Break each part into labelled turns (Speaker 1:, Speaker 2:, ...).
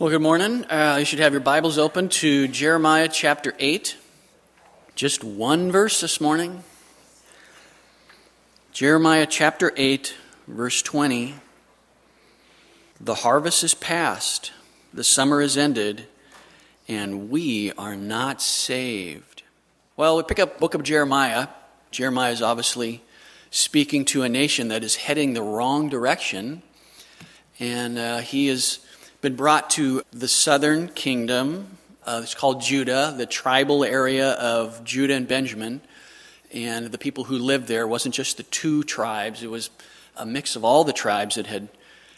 Speaker 1: Well, good morning. Uh, you should have your Bibles open to Jeremiah chapter 8. Just one verse this morning. Jeremiah chapter 8, verse 20. The harvest is past, the summer is ended, and we are not saved. Well, we pick up book of Jeremiah. Jeremiah is obviously speaking to a nation that is heading the wrong direction, and uh, he is been brought to the southern kingdom. Uh, it's called Judah, the tribal area of Judah and Benjamin. And the people who lived there wasn't just the two tribes, it was a mix of all the tribes that had,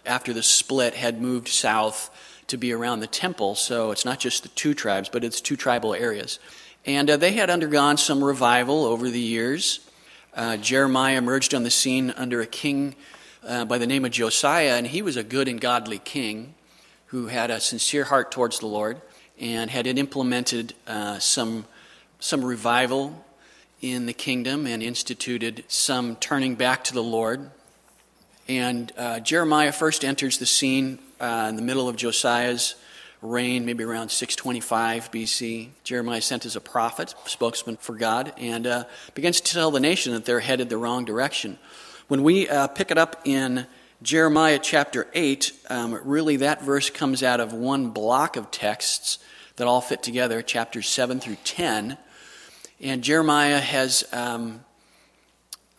Speaker 1: after the split, had moved south to be around the temple. So it's not just the two tribes, but it's two tribal areas. And uh, they had undergone some revival over the years. Uh, Jeremiah emerged on the scene under a king uh, by the name of Josiah, and he was a good and godly king who had a sincere heart towards the Lord and had implemented uh, some, some revival in the kingdom and instituted some turning back to the Lord. And uh, Jeremiah first enters the scene uh, in the middle of Josiah's reign, maybe around 625 BC. Jeremiah sent as a prophet, spokesman for God, and uh, begins to tell the nation that they're headed the wrong direction. When we uh, pick it up in Jeremiah chapter 8, um, really that verse comes out of one block of texts that all fit together, chapters 7 through 10. And Jeremiah has um,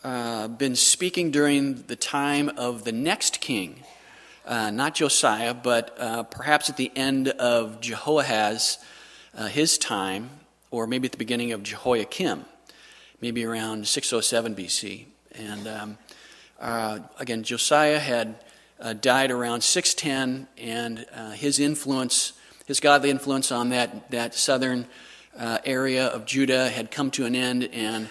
Speaker 1: uh, been speaking during the time of the next king, uh, not Josiah, but uh, perhaps at the end of Jehoahaz, uh, his time, or maybe at the beginning of Jehoiakim, maybe around 607 BC. And um, uh, again, Josiah had uh, died around 610, and uh, his influence, his godly influence on that, that southern uh, area of Judah had come to an end. And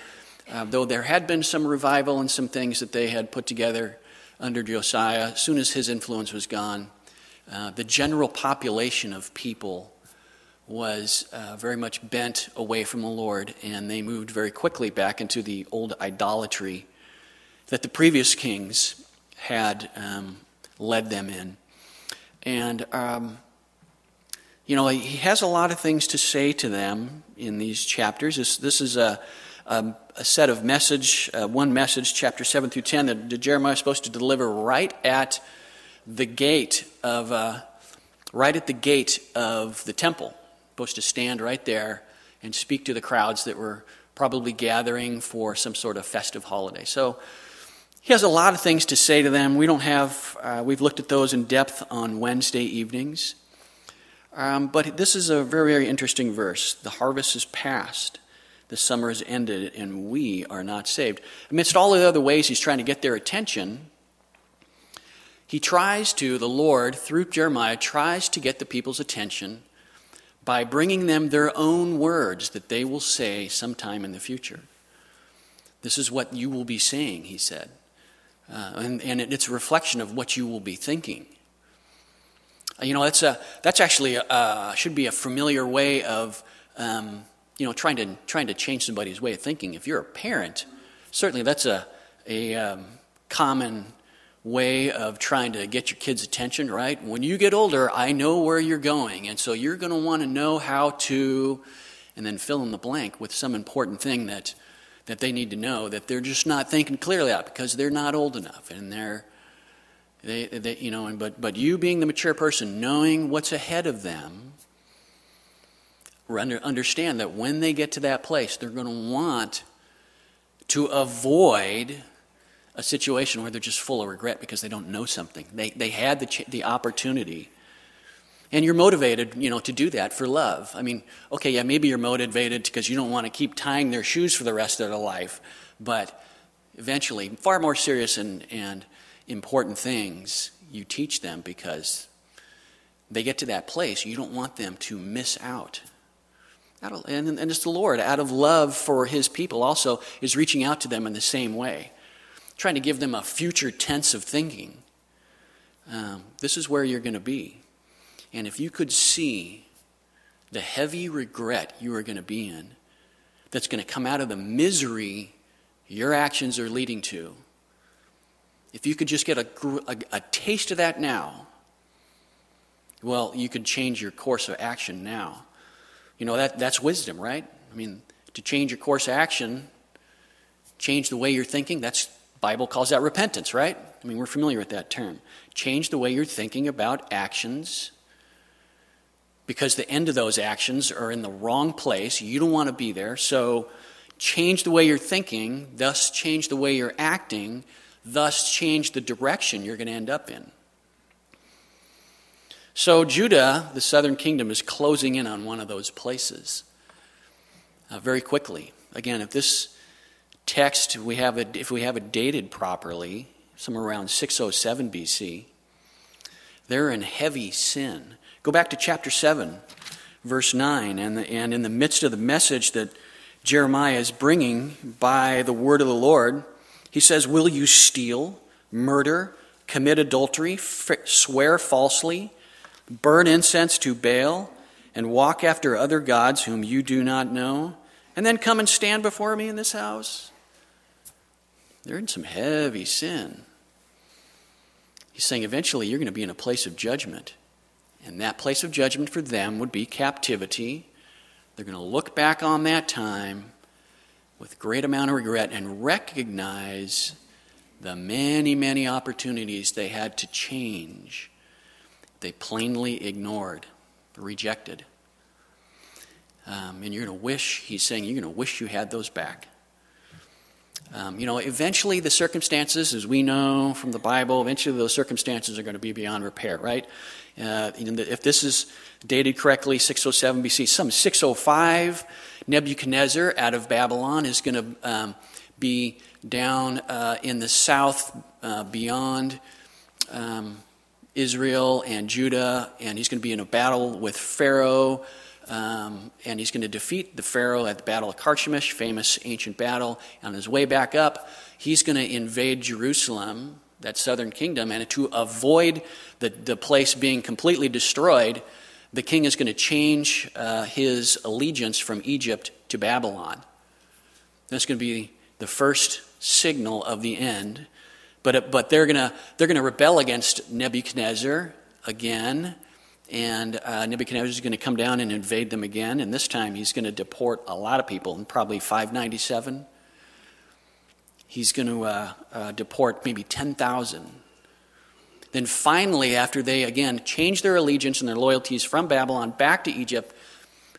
Speaker 1: uh, though there had been some revival and some things that they had put together under Josiah, as soon as his influence was gone, the general population of people was uh, very much bent away from the Lord, and they moved very quickly back into the old idolatry that the previous kings had um, led them in. And, um, you know, he has a lot of things to say to them in these chapters. This, this is a, a, a, set of message, uh, one message, chapter 7 through 10, that Jeremiah is supposed to deliver right at the gate of, uh, right at the gate of the temple. Supposed to stand right there and speak to the crowds that were probably gathering for some sort of festive holiday. So, he has a lot of things to say to them. We don't have, uh, we've looked at those in depth on Wednesday evenings. Um, but this is a very, very interesting verse. The harvest is past, the summer is ended, and we are not saved. Amidst all the other ways he's trying to get their attention, he tries to, the Lord, through Jeremiah, tries to get the people's attention by bringing them their own words that they will say sometime in the future. This is what you will be saying, he said. Uh, and, and it's a reflection of what you will be thinking. Uh, you know, that's, a, that's actually a, should be a familiar way of, um, you know, trying to, trying to change somebody's way of thinking. If you're a parent, certainly that's a, a um, common way of trying to get your kids' attention, right? When you get older, I know where you're going, and so you're going to want to know how to, and then fill in the blank with some important thing that that they need to know that they're just not thinking clearly out because they're not old enough and they're they, they you know and but but you being the mature person knowing what's ahead of them understand that when they get to that place they're going to want to avoid a situation where they're just full of regret because they don't know something. They, they had the, the opportunity and you're motivated, you know, to do that for love. I mean, okay, yeah, maybe you're motivated because you don't want to keep tying their shoes for the rest of their life, but eventually, far more serious and, and important things you teach them because they get to that place. You don't want them to miss out. And, and it's the Lord, out of love for His people, also is reaching out to them in the same way, trying to give them a future tense of thinking. Um, this is where you're going to be. And if you could see the heavy regret you are going to be in, that's going to come out of the misery your actions are leading to, if you could just get a, a, a taste of that now, Well, you could change your course of action now. You know, that, that's wisdom, right? I mean, to change your course of action, change the way you're thinking, that's Bible calls that repentance, right? I mean, we're familiar with that term. Change the way you're thinking about actions because the end of those actions are in the wrong place. You don't want to be there. So change the way you're thinking, thus change the way you're acting, thus change the direction you're going to end up in. So Judah, the southern kingdom, is closing in on one of those places uh, very quickly. Again, if this text we have it if we have it dated properly, somewhere around 607 BC, they're in heavy sin. Go back to chapter 7, verse 9, and, the, and in the midst of the message that Jeremiah is bringing by the word of the Lord, he says, Will you steal, murder, commit adultery, f- swear falsely, burn incense to Baal, and walk after other gods whom you do not know, and then come and stand before me in this house? They're in some heavy sin. He's saying eventually you're going to be in a place of judgment. And that place of judgment for them would be captivity. They're going to look back on that time with great amount of regret and recognize the many, many opportunities they had to change. They plainly ignored, rejected. Um, and you're going to wish, he's saying, you're going to wish you had those back. Um, you know, eventually the circumstances, as we know from the Bible, eventually those circumstances are going to be beyond repair, right? Uh, if this is dated correctly, 607 BC, some 605, Nebuchadnezzar out of Babylon is going to um, be down uh, in the south uh, beyond um, Israel and Judah, and he's going to be in a battle with Pharaoh. Um, and he's going to defeat the Pharaoh at the Battle of Carchemish, famous ancient battle. On his way back up, he's going to invade Jerusalem, that southern kingdom, and to avoid the, the place being completely destroyed, the king is going to change uh, his allegiance from Egypt to Babylon. That's going to be the first signal of the end. But, but they're going to they're going to rebel against Nebuchadnezzar again and uh, Nebuchadnezzar is going to come down and invade them again, and this time he's going to deport a lot of people, in probably 597. He's going to uh, uh, deport maybe 10,000. Then finally, after they again change their allegiance and their loyalties from Babylon back to Egypt,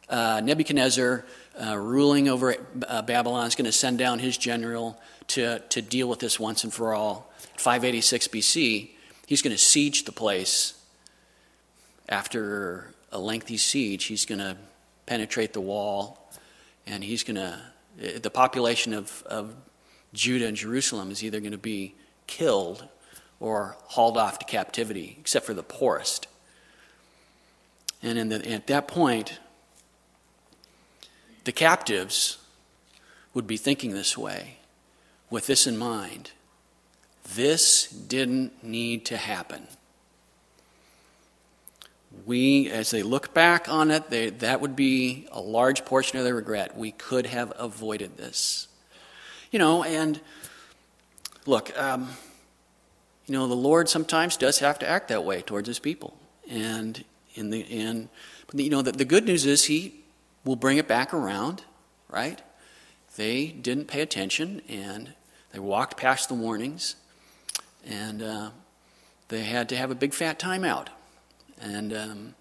Speaker 1: uh, Nebuchadnezzar, uh, ruling over uh, Babylon, is going to send down his general to, to deal with this once and for all. 586 BC, he's going to siege the place after a lengthy siege, he's going to penetrate the wall and he's going to, eh, the population of, of Judah and Jerusalem is either going to be killed or hauled off to captivity, except for the poorest. And the, at that point, the captives would be thinking this way, with this in mind. This didn't need to happen we, as they look back on it, they, that would be a large portion of their regret. We could have avoided this. You know, and look, um, you know, the Lord sometimes does have to act that way towards his people. And in the in you know, the, the good news is he will bring it back around, right? They didn't pay attention and they walked past the warnings and uh, they had to have a big fat timeout and um,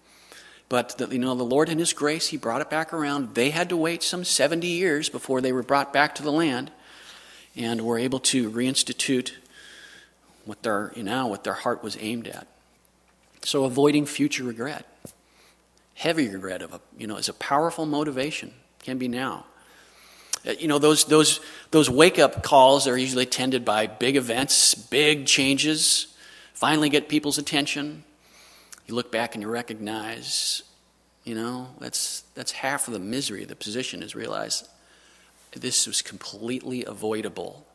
Speaker 1: but the, you know the Lord in His grace, He brought it back around. They had to wait some 70 years before they were brought back to the land, and were able to reinstitute what their you know what their heart was aimed at. So avoiding future regret, heavy regret of a you know is a powerful motivation. Can be now. Uh, you know those those those wake up calls are usually attended by big events, big changes, finally get people's attention you look back and you recognize, you know, that's, that's half of the misery of the position is realize this was completely avoidable.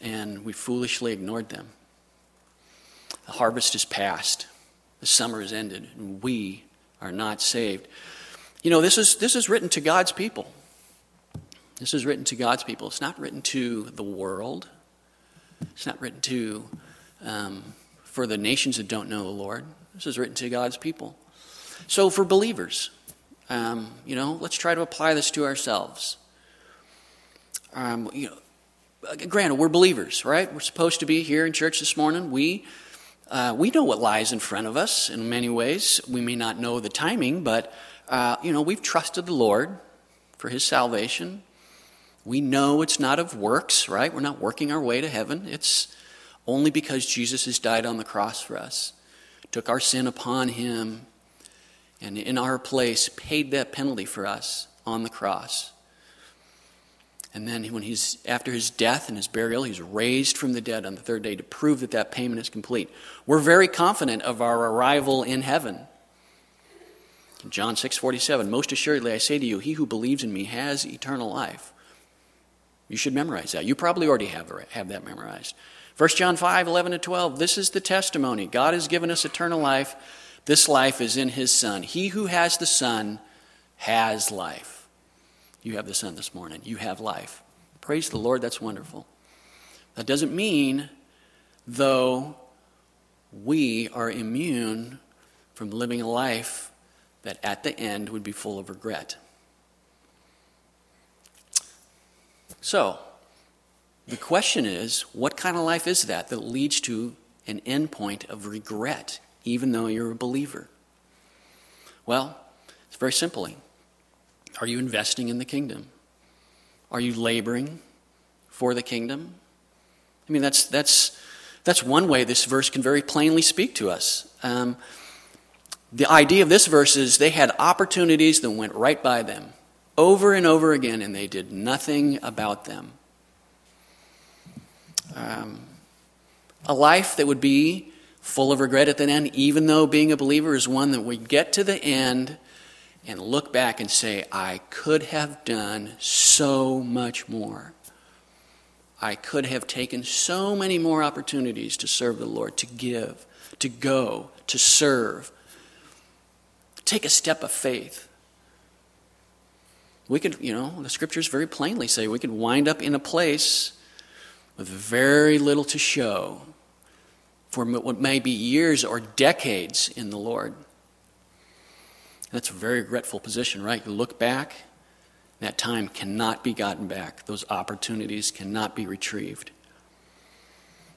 Speaker 1: And we foolishly ignored them. The harvest is past, the summer is ended, and we are not saved. You know, this is, this is written to God's people. This is written to God's people. It's not written to the world. It's not written to um, for the nations that don't know the Lord. This is written to God's people. So, for believers, um, you know, let's try to apply this to ourselves. Um, you know, granted, we're believers, right? We're supposed to be here in church this morning. We uh, we know what lies in front of us in many ways. We may not know the timing, but uh, you know, we've trusted the Lord for His salvation. We know it's not of works, right? We're not working our way to heaven. It's only because Jesus has died on the cross for us, took our sin upon Him, and in our place paid that penalty for us on the cross. And then when he's after his death and his burial, he's raised from the dead on the third day to prove that that payment is complete. We're very confident of our arrival in heaven. John 6:47 Most assuredly I say to you he who believes in me has eternal life. You should memorize that. You probably already have, have that memorized. 1 John 5, 11 to 12. This is the testimony. God has given us eternal life. This life is in his Son. He who has the Son has life. You have the Son this morning. You have life. Praise the Lord. That's wonderful. That doesn't mean, though, we are immune from living a life that at the end would be full of regret. So, the question is what kind of life is that that leads to an endpoint of regret, even though you're a believer? Well, it's very simply are you investing in the kingdom? Are you laboring for the kingdom? I mean, that's, that's, that's one way this verse can very plainly speak to us. Um, the idea of this verse is they had opportunities that went right by them over and over again, and they did nothing about them. Um, a life that would be full of regret at the end, even though being a believer is one that we get to the end and look back and say, I could have done so much more. I could have taken so many more opportunities to serve the Lord, to give, to go, to serve. Take a step of faith. We could, you know, the scriptures very plainly say we could wind up in a place with very little to show for what may be years or decades in the Lord. That's a very regretful position, right? You look back, that time cannot be gotten back. Those opportunities cannot be retrieved.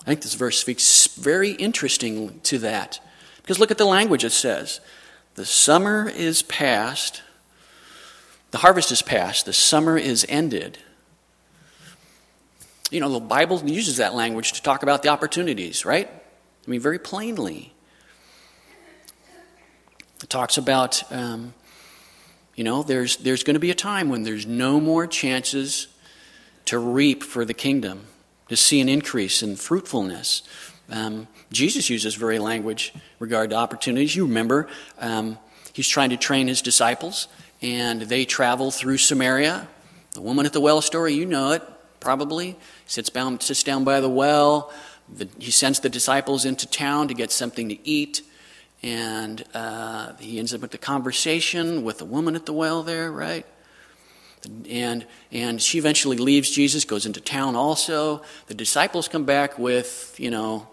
Speaker 1: I think this verse speaks very interesting to that. Because look at the language it says. The summer is past, the harvest is past, the summer is ended. You know, the Bible uses that language to talk about the opportunities, right? I mean, very plainly. It talks about, um, you know, there's, there's going to be a time when there's no more chances to reap for the kingdom, to see an increase in fruitfulness. Um, Jesus uses very language regard to opportunities. You remember, um, he's trying to train his disciples, and they travel through Samaria. The woman at the well story, you know it probably. Sits down, sits down by the well. The, he sends the disciples into town to get something to eat. And uh, he ends up with the conversation with the woman at the well there, right? And, and she eventually leaves Jesus, goes into town also. The disciples come back with, you know,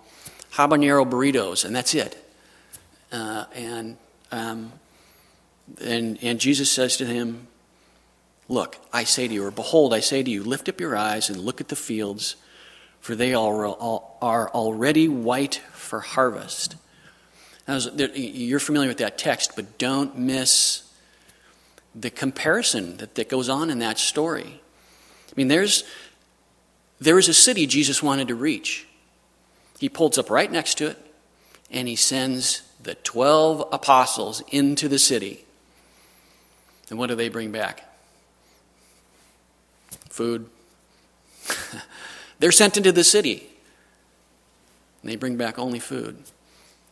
Speaker 1: habanero burritos, and that's it. Uh, and, um, and, and Jesus says to him, Look, I say to you, or behold, I say to you, lift up your eyes and look at the fields, for they are, already white for harvest. You're familiar with that text, but don't miss the comparison that, that goes on in that story. I mean, there's, there is a city Jesus wanted to reach. He pulls up right next to it, and he sends the 12 apostles into the city. And what do they bring back? Food. They're sent into the city. And they bring back only food.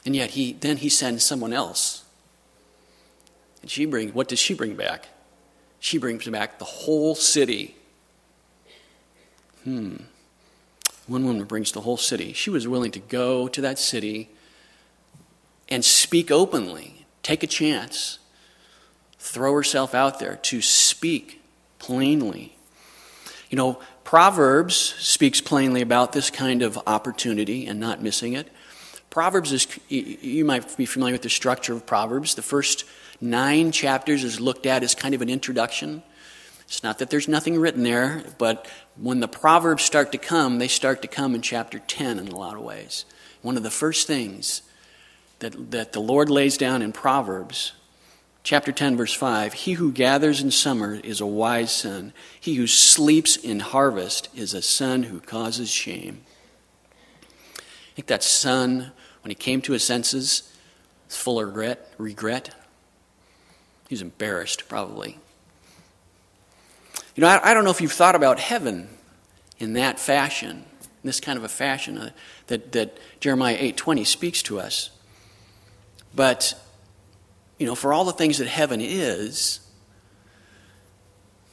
Speaker 1: And yet he then he sends someone else. And she brings what does she bring back? She brings back the whole city. Hmm. One woman brings the whole city. She was willing to go to that city and speak openly, take a chance, throw herself out there to speak plainly. You know, Proverbs speaks plainly about this kind of opportunity and not missing it. Proverbs is, you might be familiar with the structure of Proverbs. The first nine chapters is looked at as kind of an introduction. It's not that there's nothing written there, but when the Proverbs start to come, they start to come in chapter 10 in a lot of ways. One of the first things that, that the Lord lays down in Proverbs, chapter 10, verse 5 He who gathers in summer is a wise son, he who sleeps in harvest is a son who causes shame. I think that son, when he came to his senses, was full of regret. regret. He was embarrassed, probably. You know, I, I don't know if you've thought about heaven in that fashion, in this kind of a fashion uh, that, that Jeremiah 8.20 speaks to us. But, you know, for all the things that heaven is,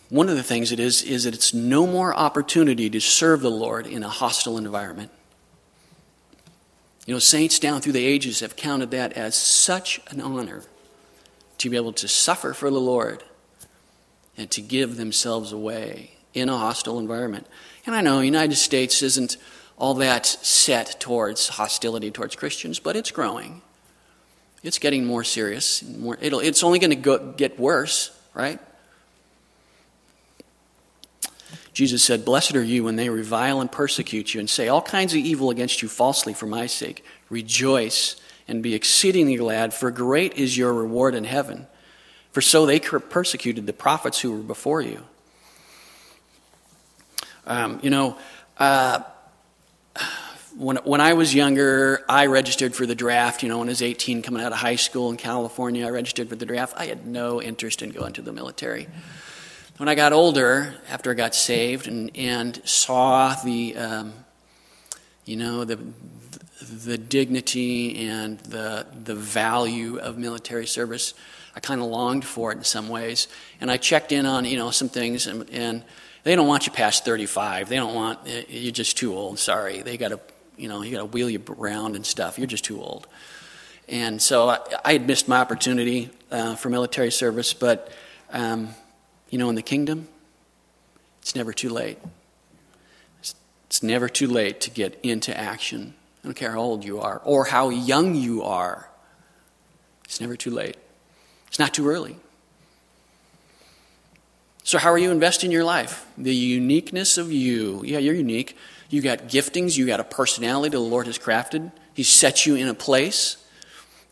Speaker 1: one of the things it is is that it's no more opportunity to serve the Lord in a hostile environment. You know, saints down through the ages have counted that as such an honor to be able to suffer for the Lord and to give themselves away in a hostile environment. And I know the United States isn't all that set towards hostility towards Christians, but it's growing. It's getting more serious. More, it's only going to get worse, right? Jesus said, Blessed are you when they revile and persecute you and say all kinds of evil against you falsely for my sake. Rejoice and be exceedingly glad, for great is your reward in heaven. For so they persecuted the prophets who were before you. Um, you know, uh, when, when I was younger, I registered for the draft. You know, when I was 18, coming out of high school in California, I registered for the draft. I had no interest in going to the military. When I got older, after I got saved and, and saw the, um, you know, the, the dignity and the, the value of military service, I kind of longed for it in some ways. And I checked in on, you know, some things, and, and they don't want you past 35. They don't want, you're just too old, sorry. They got to, you know, you got to wheel you around and stuff. You're just too old. And so I, I had missed my opportunity uh, for military service, but, um, you know, in the kingdom, it's never too late. It's, it's never too late to get into action. I don't care how old you are or how young you are. It's never too late. It's not too early. So, how are you investing your life? The uniqueness of you. Yeah, you're unique. You got giftings, you got a personality that the Lord has crafted. He set you in a place,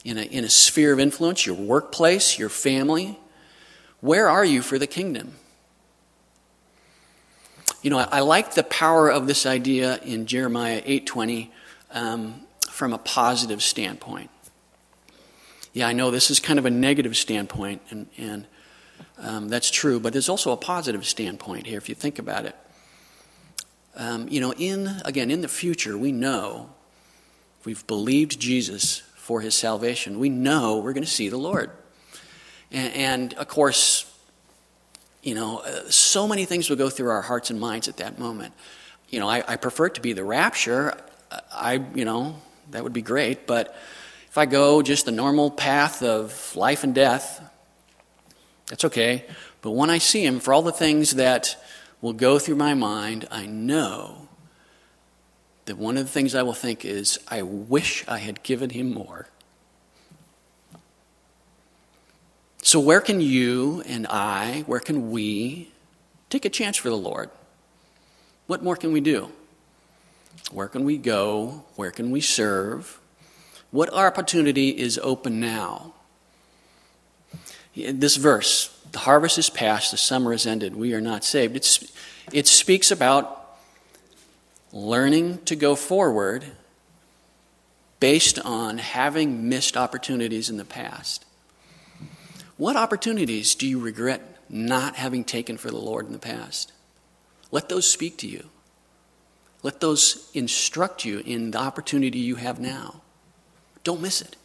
Speaker 1: in a, in a sphere of influence, your workplace, your family. Where are you for the kingdom? You know, I, I like the power of this idea in Jeremiah 8:20 um, from a positive standpoint. Yeah, I know this is kind of a negative standpoint, and, and um, that's true, but there's also a positive standpoint here if you think about it. Um, you know, in, again, in the future, we know we've believed Jesus for his salvation. We know we're going to see the Lord. And, and of course, you know, uh, so many things will go through our hearts and minds at that moment. You know, I, I prefer it to be the rapture. I, you know, that would be great, but if I go just the normal path of life and death, that's okay. But when I see him, for all the things that will go through my mind, I know that one of the things I will think is, I wish I had given him more. So, where can you and I, where can we take a chance for the Lord? What more can we do? Where can we go? Where can we serve? What opportunity is open now? This verse, the harvest is past, the summer is ended, we are not saved. It's, it speaks about learning to go forward based on having missed opportunities in the past. What opportunities do you regret not having taken for the Lord in the past? Let those speak to you. Let those instruct you in the opportunity you have now. Don't miss it.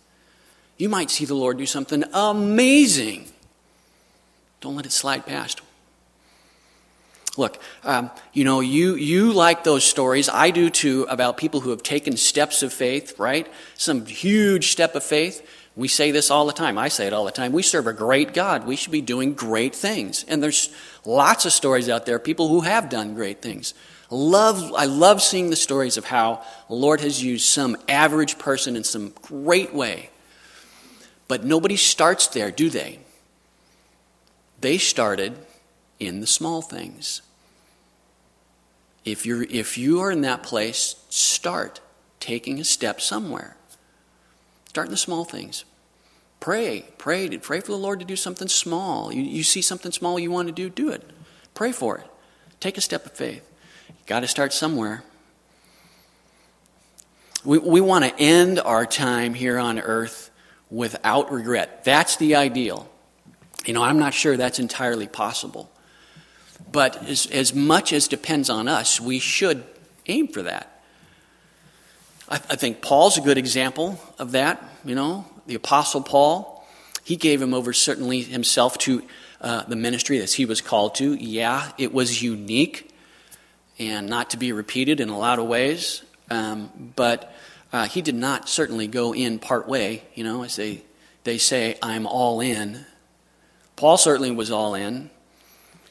Speaker 1: You might see the Lord do something amazing. Don't let it slide past. Look, um, you know, you, you like those stories. I do too about people who have taken steps of faith, right? Some huge step of faith. We say this all the time. I say it all the time. We serve a great God. We should be doing great things. And there's lots of stories out there, people who have done great things. Love, I love seeing the stories of how the Lord has used some average person in some great way. But nobody starts there, do they? They started in the small things. If, you're, if you are in that place, start taking a step somewhere. Start in the small things. Pray, pray, pray for the Lord to do something small. You, you see something small you want to do, do it. Pray for it. Take a step of faith. You got to start somewhere. We, we want to end our time here on earth without regret. That's the ideal. You know, I'm not sure that's entirely possible. But as, as much as depends on us, we should aim for that. I, I think Paul's a good example of that. You know, the Apostle Paul, he gave him over certainly himself to uh, the ministry that he was called to. Yeah, it was unique and not to be repeated in a lot of ways. Um, but uh, he did not certainly go in part way, you know, as they, they say, I'm all in. Paul certainly was all in.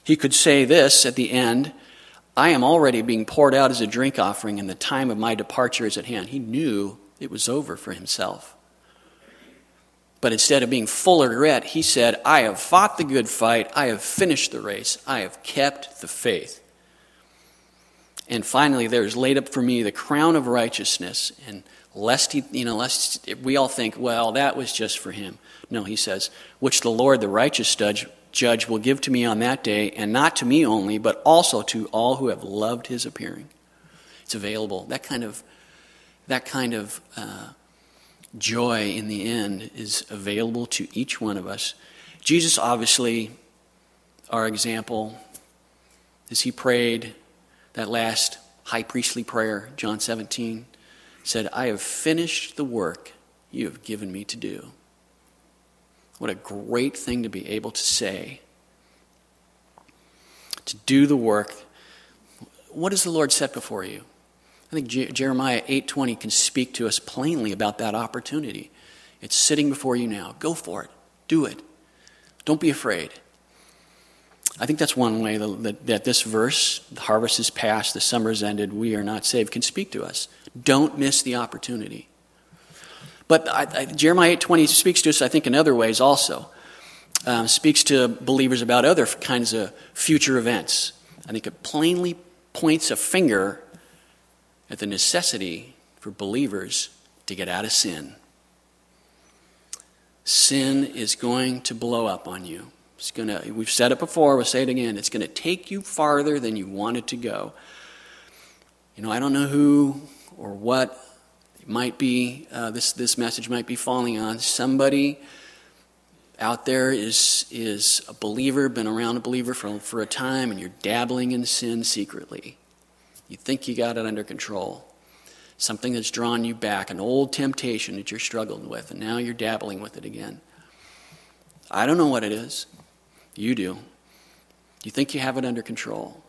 Speaker 1: He could say this at the end I am already being poured out as a drink offering, and the time of my departure is at hand. He knew it was over for himself. But instead of being full of regret, he said, I have fought the good fight, I have finished the race, I have kept the faith. And finally, there is laid up for me the crown of righteousness. And lest he, you know, lest we all think, well, that was just for him. No, he says, which the Lord, the righteous judge, judge, will give to me on that day, and not to me only, but also to all who have loved his appearing. It's available. That kind of, that kind of uh, joy in the end is available to each one of us. Jesus, obviously, our example, as he prayed that last high priestly prayer, John 17, said, I have finished the work you have given me to do. What a great thing to be able to say. To do the work. What has the Lord set before you? I think Jeremiah 8:20 can speak to us plainly about that opportunity. It's sitting before you now. Go for it. Do it. Don't be afraid. I think that's one way that, that this verse, the harvest is past, the summer is ended, we are not saved, can speak to us. Don't miss the opportunity. But I, I, Jeremiah 8.20 speaks to us, I think, in other ways also. Um, speaks to believers about other kinds of future events. I think it plainly points a finger at the necessity for believers to get out of sin. Sin is going to blow up on you. It's going to, we've said it before, we'll say it again. It's going to take you farther than you wanted to go. You know, I don't know who or what it might be, uh, this, this message might be falling on. Somebody out there is, is a believer, been around a believer for, for a time, and you're dabbling in sin secretly. You think you got it under control. Something that's drawn you back, an old temptation that you're struggling with, and now you're dabbling with it again. I don't know what it is. You do. You think you have it under control.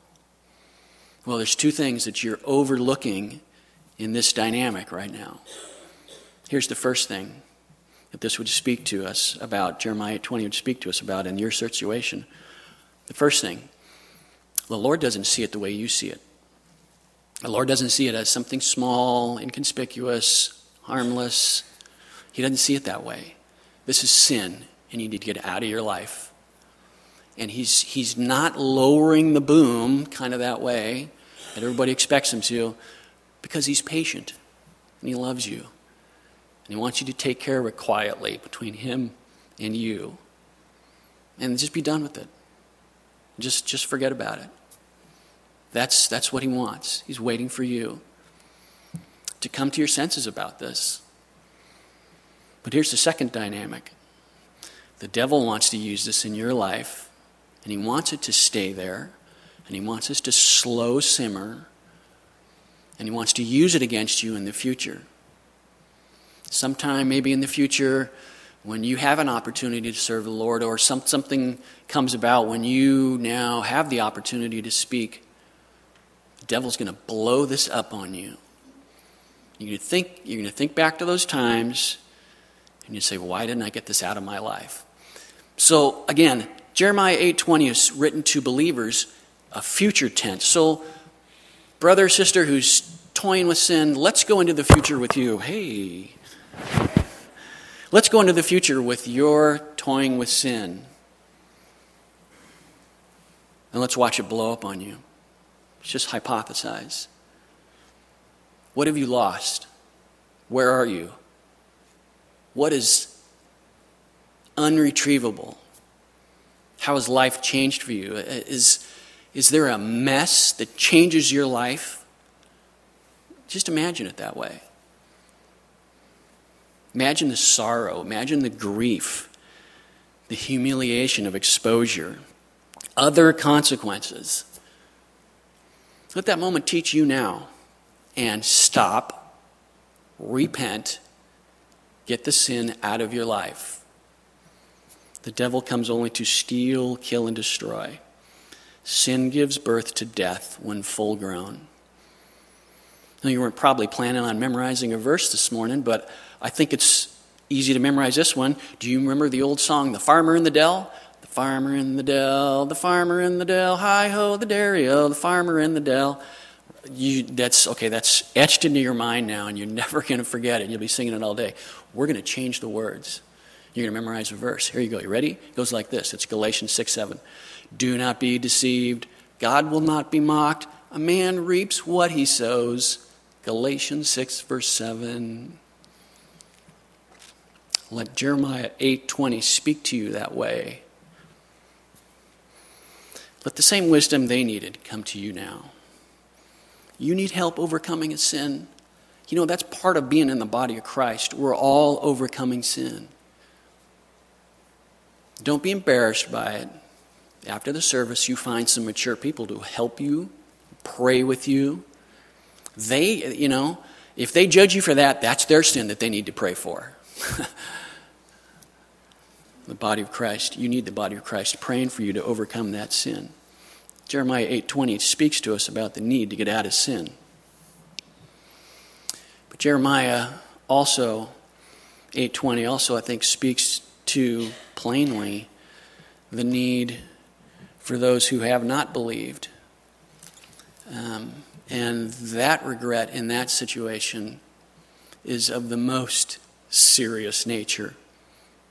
Speaker 1: Well, there's two things that you're overlooking in this dynamic right now. Here's the first thing that this would speak to us about, Jeremiah 20 would speak to us about in your situation. The first thing, the Lord doesn't see it the way you see it. The Lord doesn't see it as something small, inconspicuous, harmless. He doesn't see it that way. This is sin, and you need to get it out of your life. And he's, he's not lowering the boom kind of that way that everybody expects him to because he's patient and he loves you. And he wants you to take care of it quietly between him and you. And just be done with it. Just, just forget about it. That's, that's what he wants. He's waiting for you to come to your senses about this. But here's the second dynamic the devil wants to use this in your life, and he wants it to stay there, and he wants us to slow simmer, and he wants to use it against you in the future. Sometime, maybe in the future, when you have an opportunity to serve the Lord, or some, something comes about when you now have the opportunity to speak, the devil's going to blow this up on you. You're going to think, you're going to think back to those times, and you say, "Why didn't I get this out of my life?" So again, Jeremiah 8:20 is written to believers, a future tense. So brother, sister who's toying with sin, let's go into the future with you. Hey. Let's go into the future with your toying with sin. And let's watch it blow up on you. Just hypothesize. What have you lost? Where are you? What is unretrievable? How has life changed for you? Is, is there a mess that changes your life? Just imagine it that way. Imagine the sorrow, imagine the grief, the humiliation of exposure, other consequences. Let that moment teach you now and stop, repent, get the sin out of your life. The devil comes only to steal, kill, and destroy. Sin gives birth to death when full grown. Now, you weren't probably planning on memorizing a verse this morning, but I think it's easy to memorize this one. Do you remember the old song, The Farmer in the Dell? The farmer in the dell, the farmer in the dell, hi ho, the dairy-o, the farmer in the dell. You, that's okay, that's etched into your mind now, and you're never going to forget it. You'll be singing it all day. We're going to change the words. You're going to memorize a verse. Here you go. You ready? It goes like this it's Galatians 6 7. Do not be deceived. God will not be mocked. A man reaps what he sows. Galatians 6, verse 7. Let Jeremiah 8:20 speak to you that way. Let the same wisdom they needed come to you now. You need help overcoming a sin. You know, that's part of being in the body of Christ. We're all overcoming sin. Don't be embarrassed by it. After the service, you find some mature people to help you, pray with you. They, you know, if they judge you for that, that's their sin that they need to pray for. the body of Christ. You need the body of Christ praying for you to overcome that sin. Jeremiah 8:20 speaks to us about the need to get out of sin. But Jeremiah also 8:20 also I think speaks to plainly the need for those who have not believed. Um, and that regret in that situation is of the most serious nature.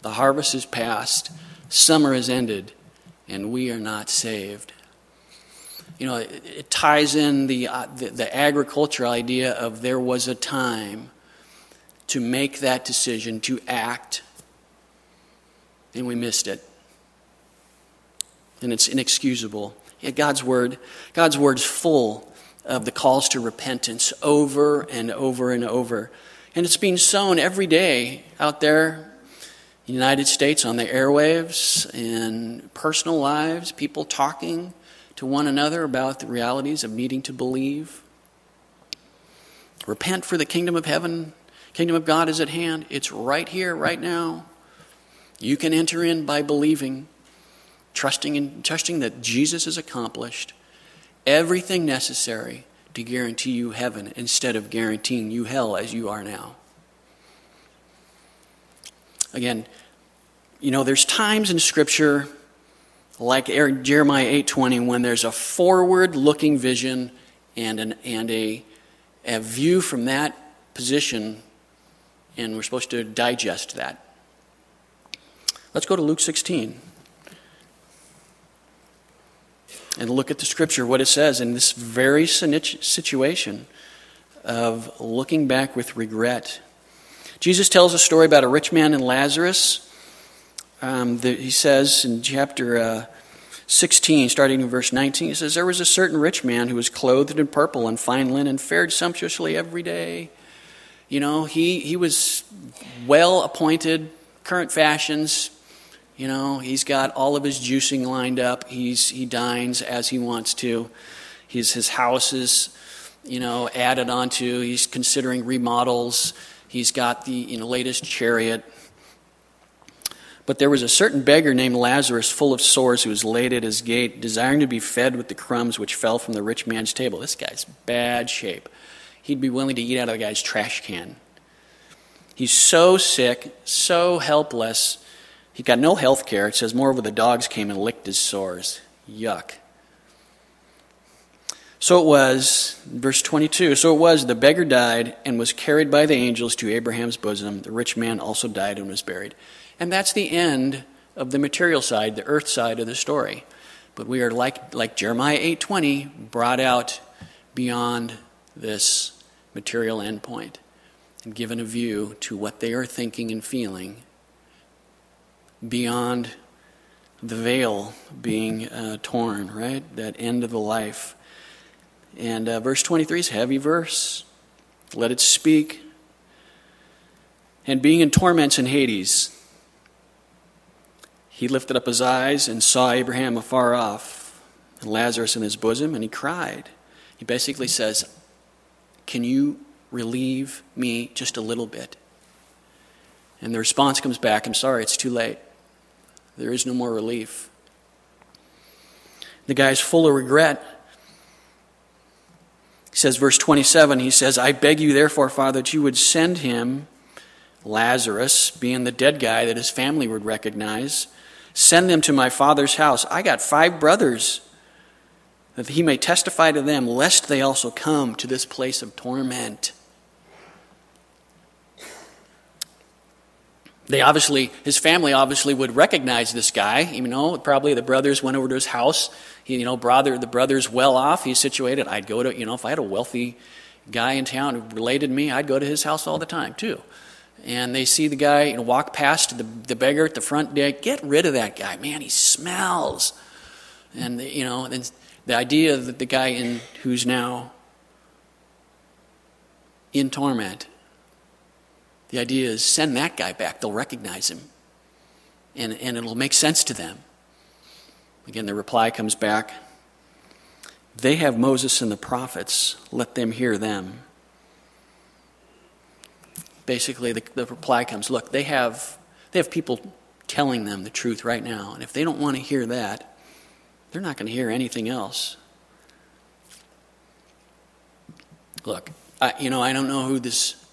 Speaker 1: The harvest is past, summer is ended, and we are not saved. You know, it, it ties in the, uh, the, the agricultural idea of there was a time to make that decision, to act, and we missed it. And it's inexcusable. Yeah, God's word, God's word's full of the calls to repentance over and over and over. And it's being sown every day out there the United States on the airwaves, in personal lives, people talking to one another about the realities of needing to believe. Repent for the kingdom of heaven, kingdom of God is at hand. It's right here, right now. You can enter in by believing, trusting in, trusting that Jesus has accomplished everything necessary to guarantee you heaven instead of guaranteeing you hell as you are now. Again, you know, there's times in Scripture, like Jeremiah 8:20, when there's a forward-looking vision and an and a a view from that position, and we're supposed to digest that. Let's go to Luke 16 and look at the scripture, what it says in this very situation of looking back with regret Jesus tells a story about a rich man and Lazarus. Um, the, he says in chapter uh, 16, starting in verse 19, he says, There was a certain rich man who was clothed in purple and fine linen, fared sumptuously every day. You know, he, he was well appointed, current fashions. You know, he's got all of his juicing lined up. He's, he dines as he wants to. His, his house is, you know, added onto. He's considering remodels. He's got the you know, latest chariot. But there was a certain beggar named Lazarus, full of sores, who was laid at his gate, desiring to be fed with the crumbs which fell from the rich man's table. This guy's bad shape. He'd be willing to eat out of the guy's trash can. He's so sick, so helpless. He got no health care. It says, moreover, the dogs came and licked his sores. Yuck. So it was, verse 22, so it was, the beggar died and was carried by the angels to Abraham's bosom. The rich man also died and was buried. And that's the end of the material side, the earth side of the story. But we are like, like Jeremiah 8.20, brought out beyond this material endpoint and given a view to what they are thinking and feeling beyond the veil being uh, torn, right? That end of the life. And uh, verse 23 is a heavy verse. Let it speak. And being in torments in Hades, he lifted up his eyes and saw Abraham afar off, and Lazarus in his bosom, and he cried. He basically says, Can you relieve me just a little bit? And the response comes back, I'm sorry, it's too late. There is no more relief. The guy's full of regret. He says, verse 27, he says, I beg you, therefore, Father, that you would send him, Lazarus, being the dead guy that his family would recognize, send them to my father's house. I got five brothers, that he may testify to them, lest they also come to this place of torment. They obviously, his family obviously would recognize this guy. You know, probably the brothers went over to his house. He, you know, brother, the brother's well off. He's situated. I'd go to, you know, if I had a wealthy guy in town who related me, I'd go to his house all the time too. And they see the guy, you know, walk past the, the beggar at the front gate. Get rid of that guy, man. He smells. And you know, and the idea that the guy in who's now in torment the idea is send that guy back. They'll recognize him. And, and it'll make sense to them. Again, the reply comes back They have Moses and the prophets. Let them hear them. Basically, the, the reply comes Look, they have, they have people telling them the truth right now. And if they don't want to hear that, they're not going to hear anything else. Look, I, you know, I don't know who this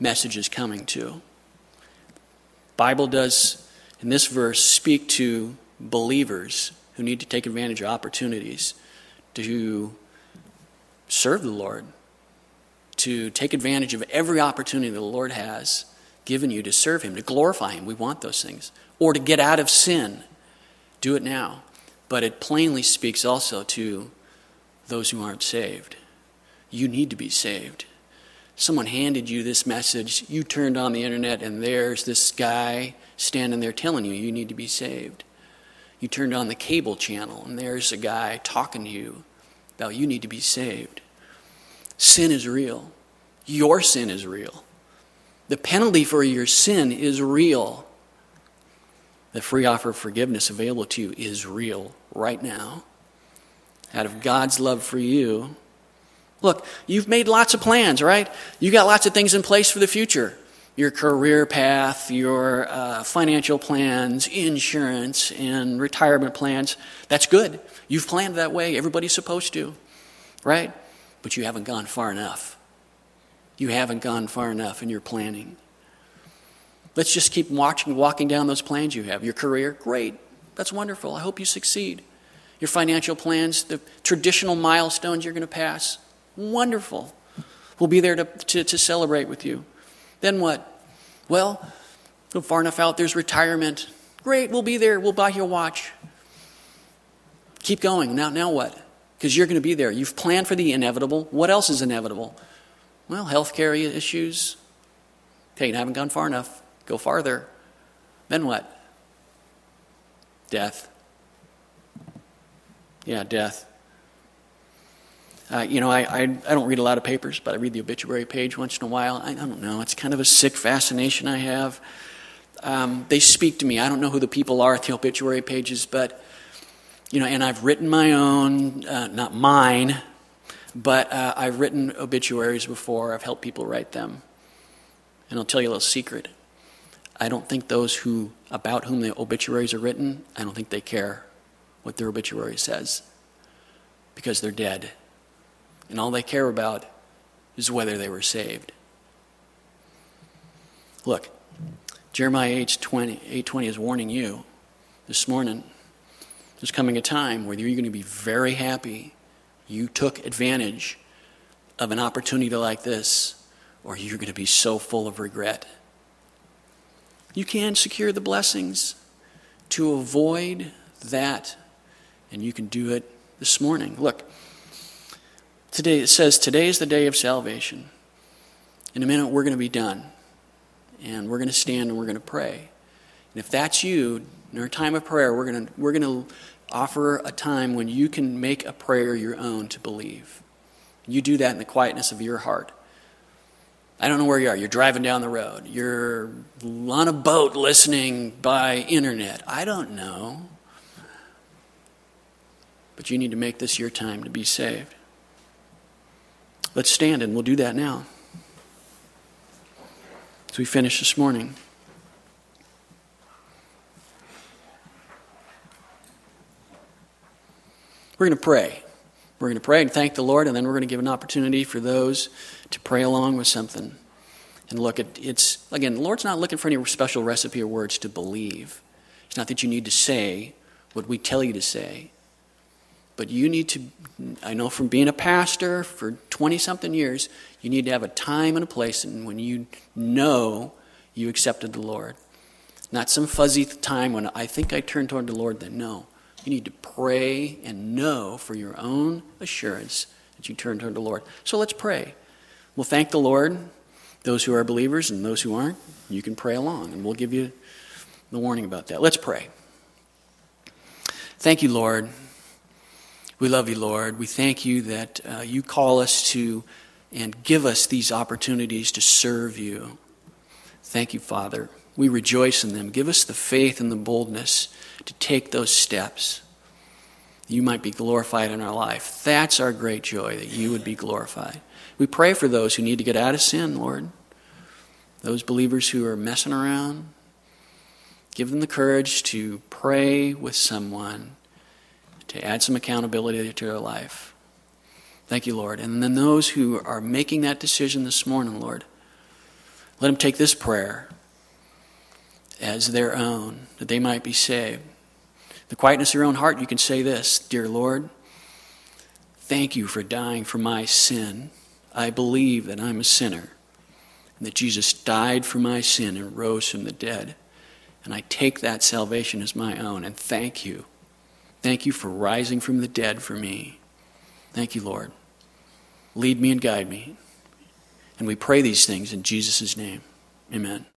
Speaker 1: message is coming to. Bible does in this verse speak to believers who need to take advantage of opportunities to serve the Lord, to take advantage of every opportunity the Lord has given you to serve Him, to glorify Him. We want those things. Or to get out of sin. Do it now. But it plainly speaks also to those who aren't saved. You need to be saved someone handed you this message, you turned on the internet, and there's this guy standing there telling you you need to be saved. You turned on the cable channel, and there's a guy talking to you about you need to be saved. Sin is real. Your sin is real. The penalty for your sin is real. The free offer of forgiveness available to you is real right now. Out of God's love for you, Look, you've made lots of plans, right? You got lots of things in place for the future your career path, your uh, financial plans, insurance, and retirement plans. That's good. You've planned that way. Everybody's supposed to, right? But you haven't gone far enough. You haven't gone far enough in your planning. Let's just keep watching, walking down those plans you have. Your career, great. That's wonderful. I hope you succeed. Your financial plans, the traditional milestones you're going to pass, Wonderful. We'll be there to, to, to celebrate with you. Then what? Well, far enough out, there's retirement. Great, we'll be there. We'll buy you a watch. Keep going. Now, now what? Because you're going to be there. You've planned for the inevitable. What else is inevitable? Well, health care issues. Okay, you haven't gone far enough. Go farther. Then what? Death. Yeah, death. Uh, you know, I, I, I, don't read a lot of papers, but I read the obituary page once in a while. I, I don't know. It's kind of a sick fascination I have. Um, they speak to me. I don't know who the people are at the obituary pages, but, you know, and I've written my own, uh, not mine, but uh, I've written obituaries before. I've helped people write them. And I'll tell you a little secret. I don't think those who, about whom the obituaries are written, I don't think they care what their obituary says because they're dead and all they care about is whether they were saved. Look, Jeremiah 8:20 8, is warning you this morning. There's coming a time where you're going to be very happy you took advantage of an opportunity like this, or you're going to be so full of regret. You can secure the blessings to avoid that, and you can do it this morning. Look, today it says, Today is the day of salvation. In a minute, we're going to be done, and we're going to stand and we're going to pray. And if that's you, in our time of prayer, we're going to, we're going to offer a time when you can make a prayer your own to believe. You do that in the quietness of your heart. I don't know where you are. You're driving down the road. You're on a boat listening by internet. I don't know. But you need to make this your time to be saved. Let's stand and we'll do that now. As we finish this morning. We're going to pray. We're going to pray and thank the Lord, and then we're going to give an opportunity for those to pray along with something. And look, at it's again, the Lord's not looking for any special recipe or words to believe. It's not that you need to say what we tell you to say, but you need to. I know from being a pastor for twenty something years, you need to have a time and a place, and when you know you accepted the Lord, not some fuzzy time when I think I turned toward the Lord. Then no, you need to pray and know for your own assurance that you turned toward the Lord. So let's pray. We'll thank the Lord, those who are believers and those who aren't. You can pray along, and we'll give you the warning about that. Let's pray. Thank you, Lord. We love you, Lord. We thank you that uh, you call us to and give us these opportunities to serve you. Thank you, Father. We rejoice in them. Give us the faith and the boldness to take those steps. You might be glorified in our life. That's our great joy, that you would be glorified. We pray for those who need to get out of sin, Lord. Those believers who are messing around. Give them the courage to pray with someone to add some accountability to their life. Thank you, Lord. And then those who are making that decision this morning, Lord, let them take this prayer as their own, that they might be saved. The quietness of your own heart, you can say this Dear Lord, thank you for dying for my sin. I believe that I'm a sinner and that Jesus died for my sin and rose from the dead. And I take that salvation as my own. And thank you. Thank you for rising from the dead for me. Thank you, Lord. Lead me and guide me. And we pray these things in Jesus' name. Amen.